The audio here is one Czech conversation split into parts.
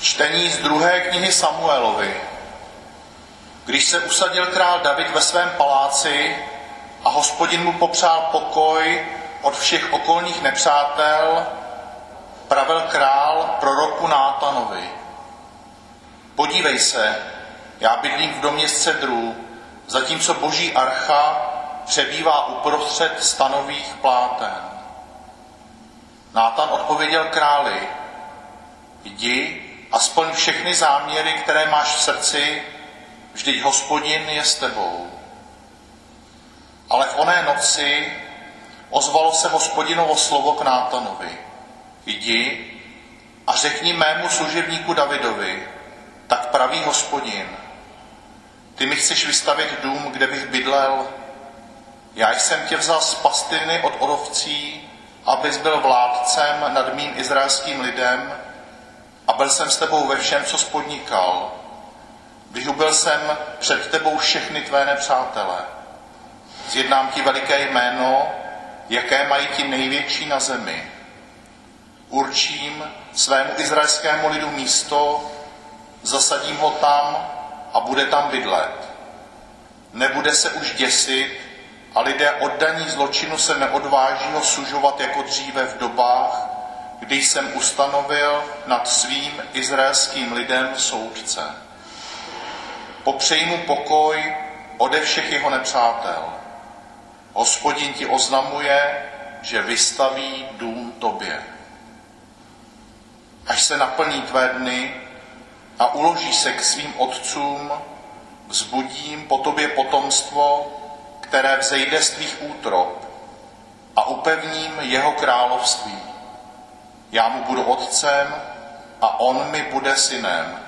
Čtení z druhé knihy Samuelovi. Když se usadil král David ve svém paláci a hospodin mu popřál pokoj od všech okolních nepřátel, pravil král proroku Nátanovi. Podívej se, já bydlím v domě z cedrů, zatímco boží archa přebývá uprostřed stanových pláten. Nátan odpověděl králi, jdi a splň všechny záměry, které máš v srdci, vždyť hospodin je s tebou. Ale v oné noci ozvalo se hospodinovo slovo k Nátanovi. Jdi a řekni mému služebníku Davidovi, tak praví hospodin. Ty mi chceš vystavit dům, kde bych bydlel. Já jsem tě vzal z pastiny od odovcí, abys byl vládcem nad mým izraelským lidem a byl jsem s tebou ve všem, co spodnikal. Vyhubil jsem před tebou všechny tvé nepřátele. Zjednám ti veliké jméno, jaké mají ti největší na zemi. Určím svému izraelskému lidu místo, zasadím ho tam a bude tam bydlet. Nebude se už děsit a lidé oddaní zločinu se neodváží ho sužovat jako dříve v dobách, kdy jsem ustanovil nad svým izraelským lidem soudce. Popřeji mu pokoj ode všech jeho nepřátel. Hospodin ti oznamuje, že vystaví dům tobě. Až se naplní tvé dny a uloží se k svým otcům, vzbudím po tobě potomstvo, které vzejde z tvých útrop a upevním jeho království. Já mu budu otcem a on mi bude synem.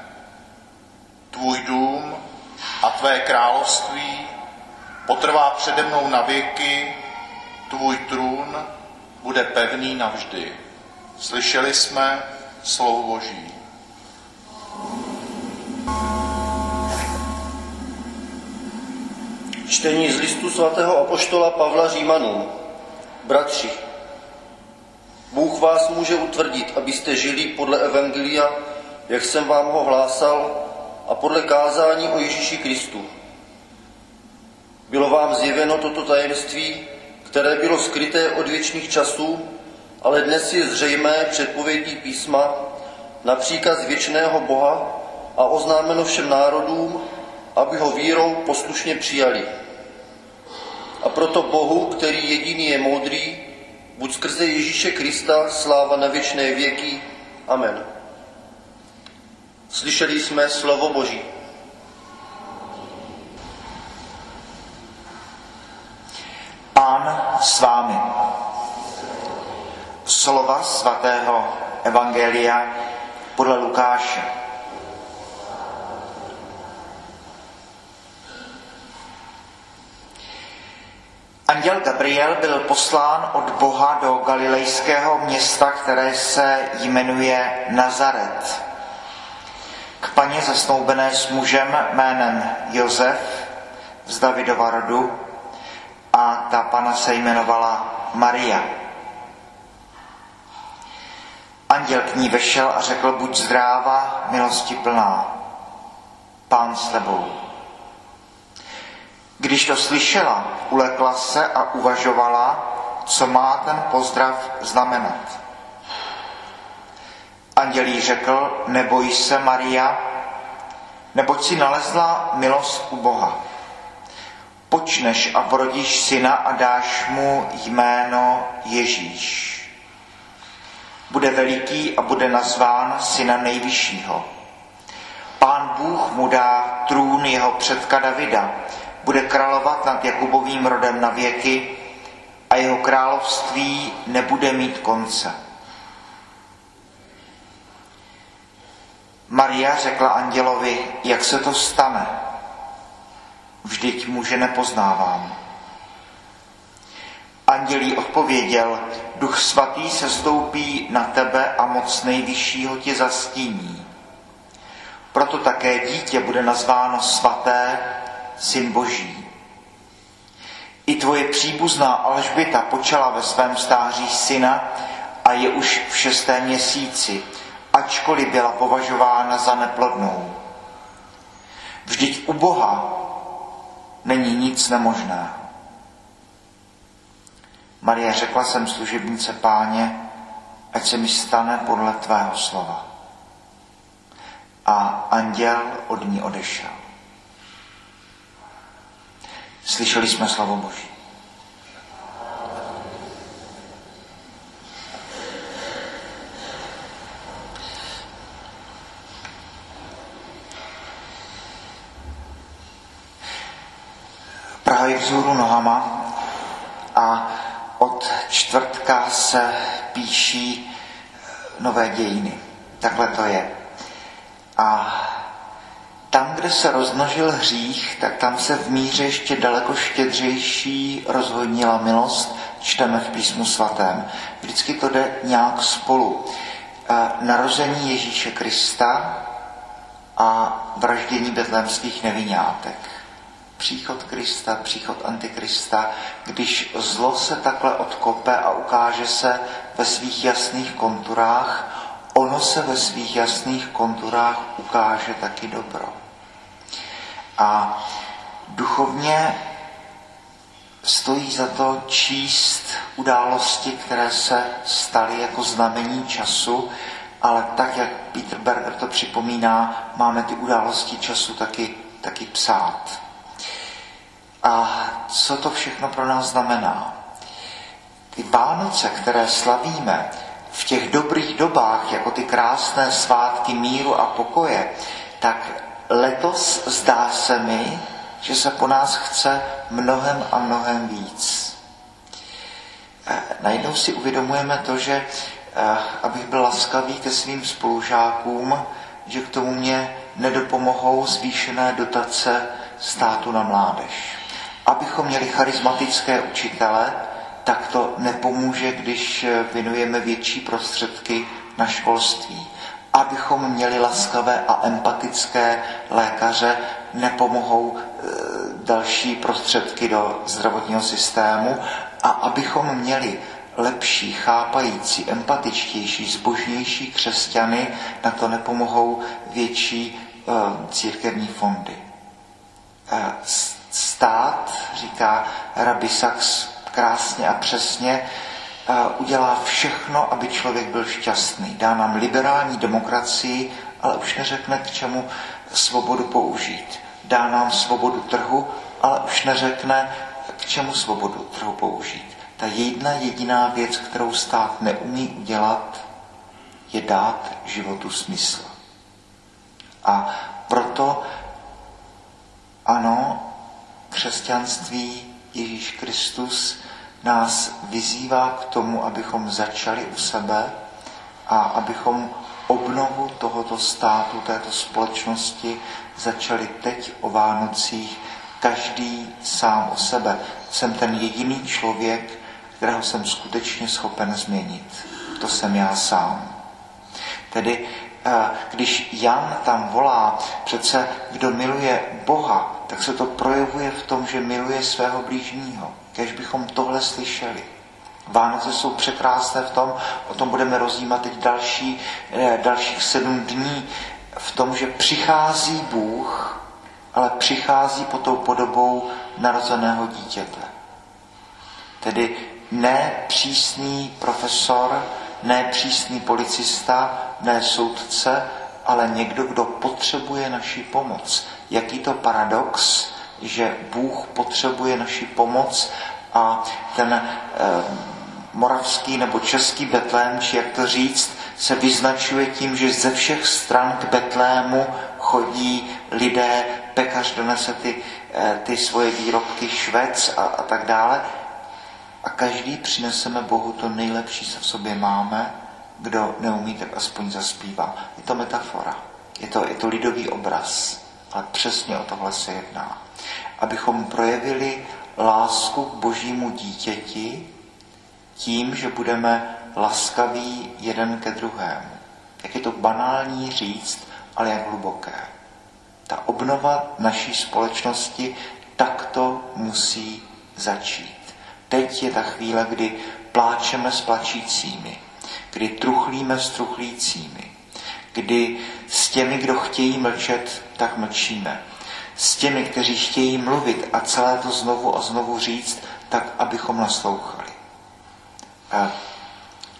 Tvůj dům a tvé království potrvá přede mnou na věky, tvůj trůn bude pevný navždy. Slyšeli jsme slovo Boží. Čtení z listu svatého apoštola Pavla Římanům. Bratři, Bůh vás může utvrdit, abyste žili podle Evangelia, jak jsem vám ho hlásal, a podle kázání o Ježíši Kristu. Bylo vám zjeveno toto tajemství, které bylo skryté od věčných časů, ale dnes je zřejmé předpovědí písma na příkaz věčného Boha a oznámeno všem národům, aby ho vírou poslušně přijali. A proto Bohu, který jediný je moudrý, buď skrze Ježíše Krista sláva na věčné věky. Amen. Slyšeli jsme slovo Boží. Pán s vámi. Slova svatého Evangelia podle Lukáše. Anděl Gabriel byl poslán od Boha do galilejského města, které se jmenuje Nazaret k paně zasnoubené s mužem jménem Josef z Davidova rodu a ta pana se jmenovala Maria. Anděl k ní vešel a řekl, buď zdráva, milosti plná, pán s tebou. Když to slyšela, ulekla se a uvažovala, co má ten pozdrav znamenat. Anděl jí řekl, neboj se, Maria, neboť si nalezla milost u Boha. Počneš a porodíš syna a dáš mu jméno Ježíš. Bude veliký a bude nazván syna nejvyššího. Pán Bůh mu dá trůn jeho předka Davida, bude královat nad Jakubovým rodem na věky a jeho království nebude mít konce. Maria řekla andělovi, jak se to stane. Vždyť muže nepoznávám. Andělí odpověděl, duch svatý se stoupí na tebe a moc nejvyššího tě zastíní. Proto také dítě bude nazváno svaté, syn boží. I tvoje příbuzná Alžběta počala ve svém stáří syna a je už v šestém měsíci ačkoliv byla považována za neplodnou. Vždyť u Boha není nic nemožného. Marie řekla jsem služebnice páně, ať se mi stane podle tvého slova. A anděl od ní odešel. Slyšeli jsme slovo Boží. Praha je vzhůru nohama a od čtvrtka se píší nové dějiny. Takhle to je. A kde se rozmnožil hřích, tak tam se v míře ještě daleko štědřejší rozhodnila milost, čteme v písmu svatém. Vždycky to jde nějak spolu. Narození Ježíše Krista a vraždění betlémských nevinátek. Příchod Krista, příchod Antikrista, když zlo se takhle odkope a ukáže se ve svých jasných konturách, ono se ve svých jasných konturách ukáže taky dobro. A duchovně stojí za to číst události, které se staly jako znamení času, ale tak, jak Peter Berger to připomíná, máme ty události času taky, taky psát. A co to všechno pro nás znamená? Ty Vánoce, které slavíme v těch dobrých dobách, jako ty krásné svátky míru a pokoje, tak letos zdá se mi, že se po nás chce mnohem a mnohem víc. Eh, najednou si uvědomujeme to, že eh, abych byl laskavý ke svým spolužákům, že k tomu mě nedopomohou zvýšené dotace státu na mládež. Abychom měli charismatické učitele, tak to nepomůže, když věnujeme větší prostředky na školství. Abychom měli laskavé a empatické lékaře, nepomohou e, další prostředky do zdravotního systému. A abychom měli lepší, chápající, empatičtější, zbožnější křesťany, na to nepomohou větší e, církevní fondy. E, stát, říká Rabbi Sachs krásně a přesně, udělá všechno, aby člověk byl šťastný. Dá nám liberální demokracii, ale už neřekne, k čemu svobodu použít. Dá nám svobodu trhu, ale už neřekne, k čemu svobodu trhu použít. Ta jedna jediná věc, kterou stát neumí udělat, je dát životu smysl. A proto ano, křesťanství Ježíš Kristus nás vyzývá k tomu, abychom začali u sebe a abychom obnovu tohoto státu, této společnosti začali teď o Vánocích, každý sám o sebe. Jsem ten jediný člověk, kterého jsem skutečně schopen změnit. To jsem já sám. Tedy když Jan tam volá, přece kdo miluje Boha, tak se to projevuje v tom, že miluje svého blížního. Kež bychom tohle slyšeli. Vánoce jsou překrásné v tom, o tom budeme rozjímat teď další, eh, dalších sedm dní, v tom, že přichází Bůh, ale přichází pod tou podobou narozeného dítěte. Tedy ne přísný profesor, ne přísný policista, ne soudce, ale někdo, kdo potřebuje naši pomoc. Jaký to paradox, že Bůh potřebuje naši pomoc a ten eh, moravský nebo český Betlém, či jak to říct, se vyznačuje tím, že ze všech stran k Betlému chodí lidé, pekař donese ty, eh, ty svoje výrobky, švec a, a tak dále. A každý přineseme Bohu to nejlepší, co v sobě máme, kdo neumí, tak aspoň zaspívá. Je to metafora, je to, je to lidový obraz, ale přesně o tohle se jedná. Abychom projevili lásku k božímu dítěti tím, že budeme laskaví jeden ke druhému. Jak je to banální říct, ale jak hluboké. Ta obnova naší společnosti takto musí začít. Teď je ta chvíle, kdy pláčeme s plačícími, kdy truchlíme s truchlícími, kdy s těmi, kdo chtějí mlčet, tak mlčíme. S těmi, kteří chtějí mluvit a celé to znovu a znovu říct, tak abychom naslouchali. A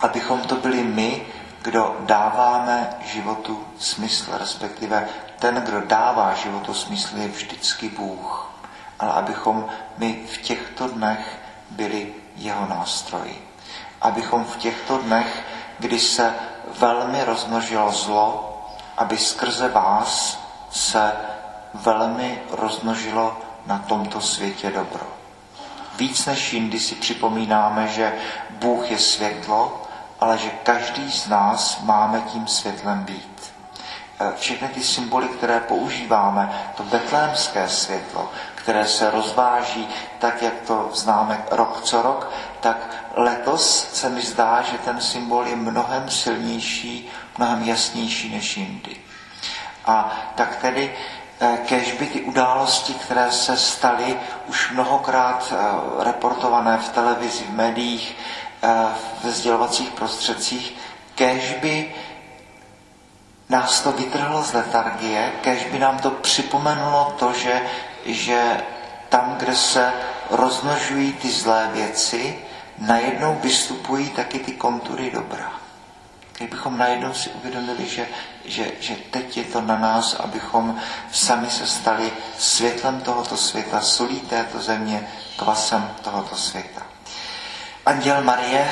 abychom to byli my, kdo dáváme životu smysl, respektive ten, kdo dává životu smysl, je vždycky Bůh. Ale abychom my v těchto dnech byli jeho nástroji. Abychom v těchto dnech, kdy se velmi rozmnožilo zlo, aby skrze vás se velmi rozmnožilo na tomto světě dobro. Víc než jindy si připomínáme, že Bůh je světlo, ale že každý z nás máme tím světlem být. E, všechny ty symboly, které používáme, to betlémské světlo, které se rozváží tak, jak to známe rok co rok, tak letos se mi zdá, že ten symbol je mnohem silnější, mnohem jasnější než jindy. A tak tedy e, kež by ty události, které se staly už mnohokrát e, reportované v televizi, v médiích, ve sdělovacích prostředcích, kež by nás to vytrhlo z letargie, kež by nám to připomenulo to, že, že tam, kde se rozmnožují ty zlé věci, najednou vystupují taky ty kontury dobra. Kdybychom najednou si uvědomili, že, že, že teď je to na nás, abychom sami se stali světlem tohoto světa, solí této země, kvasem tohoto světa anděl Marie,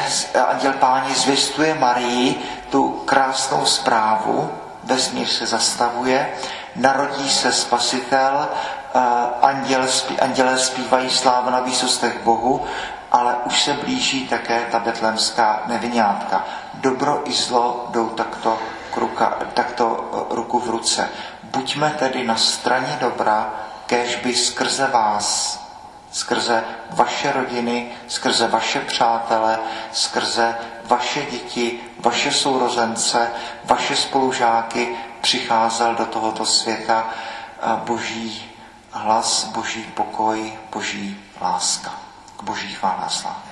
anděl páně zvěstuje Marii tu krásnou zprávu, vesmír se zastavuje, narodí se spasitel, anděl, andělé zpívají sláva na výsostech Bohu, ale už se blíží také ta betlemská nevinátka. Dobro i zlo jdou takto, ruka, takto e, ruku v ruce. Buďme tedy na straně dobra, kež by skrze vás skrze vaše rodiny, skrze vaše přátele, skrze vaše děti, vaše sourozence, vaše spolužáky přicházel do tohoto světa boží hlas, boží pokoj, boží láska. K boží chvála slávě.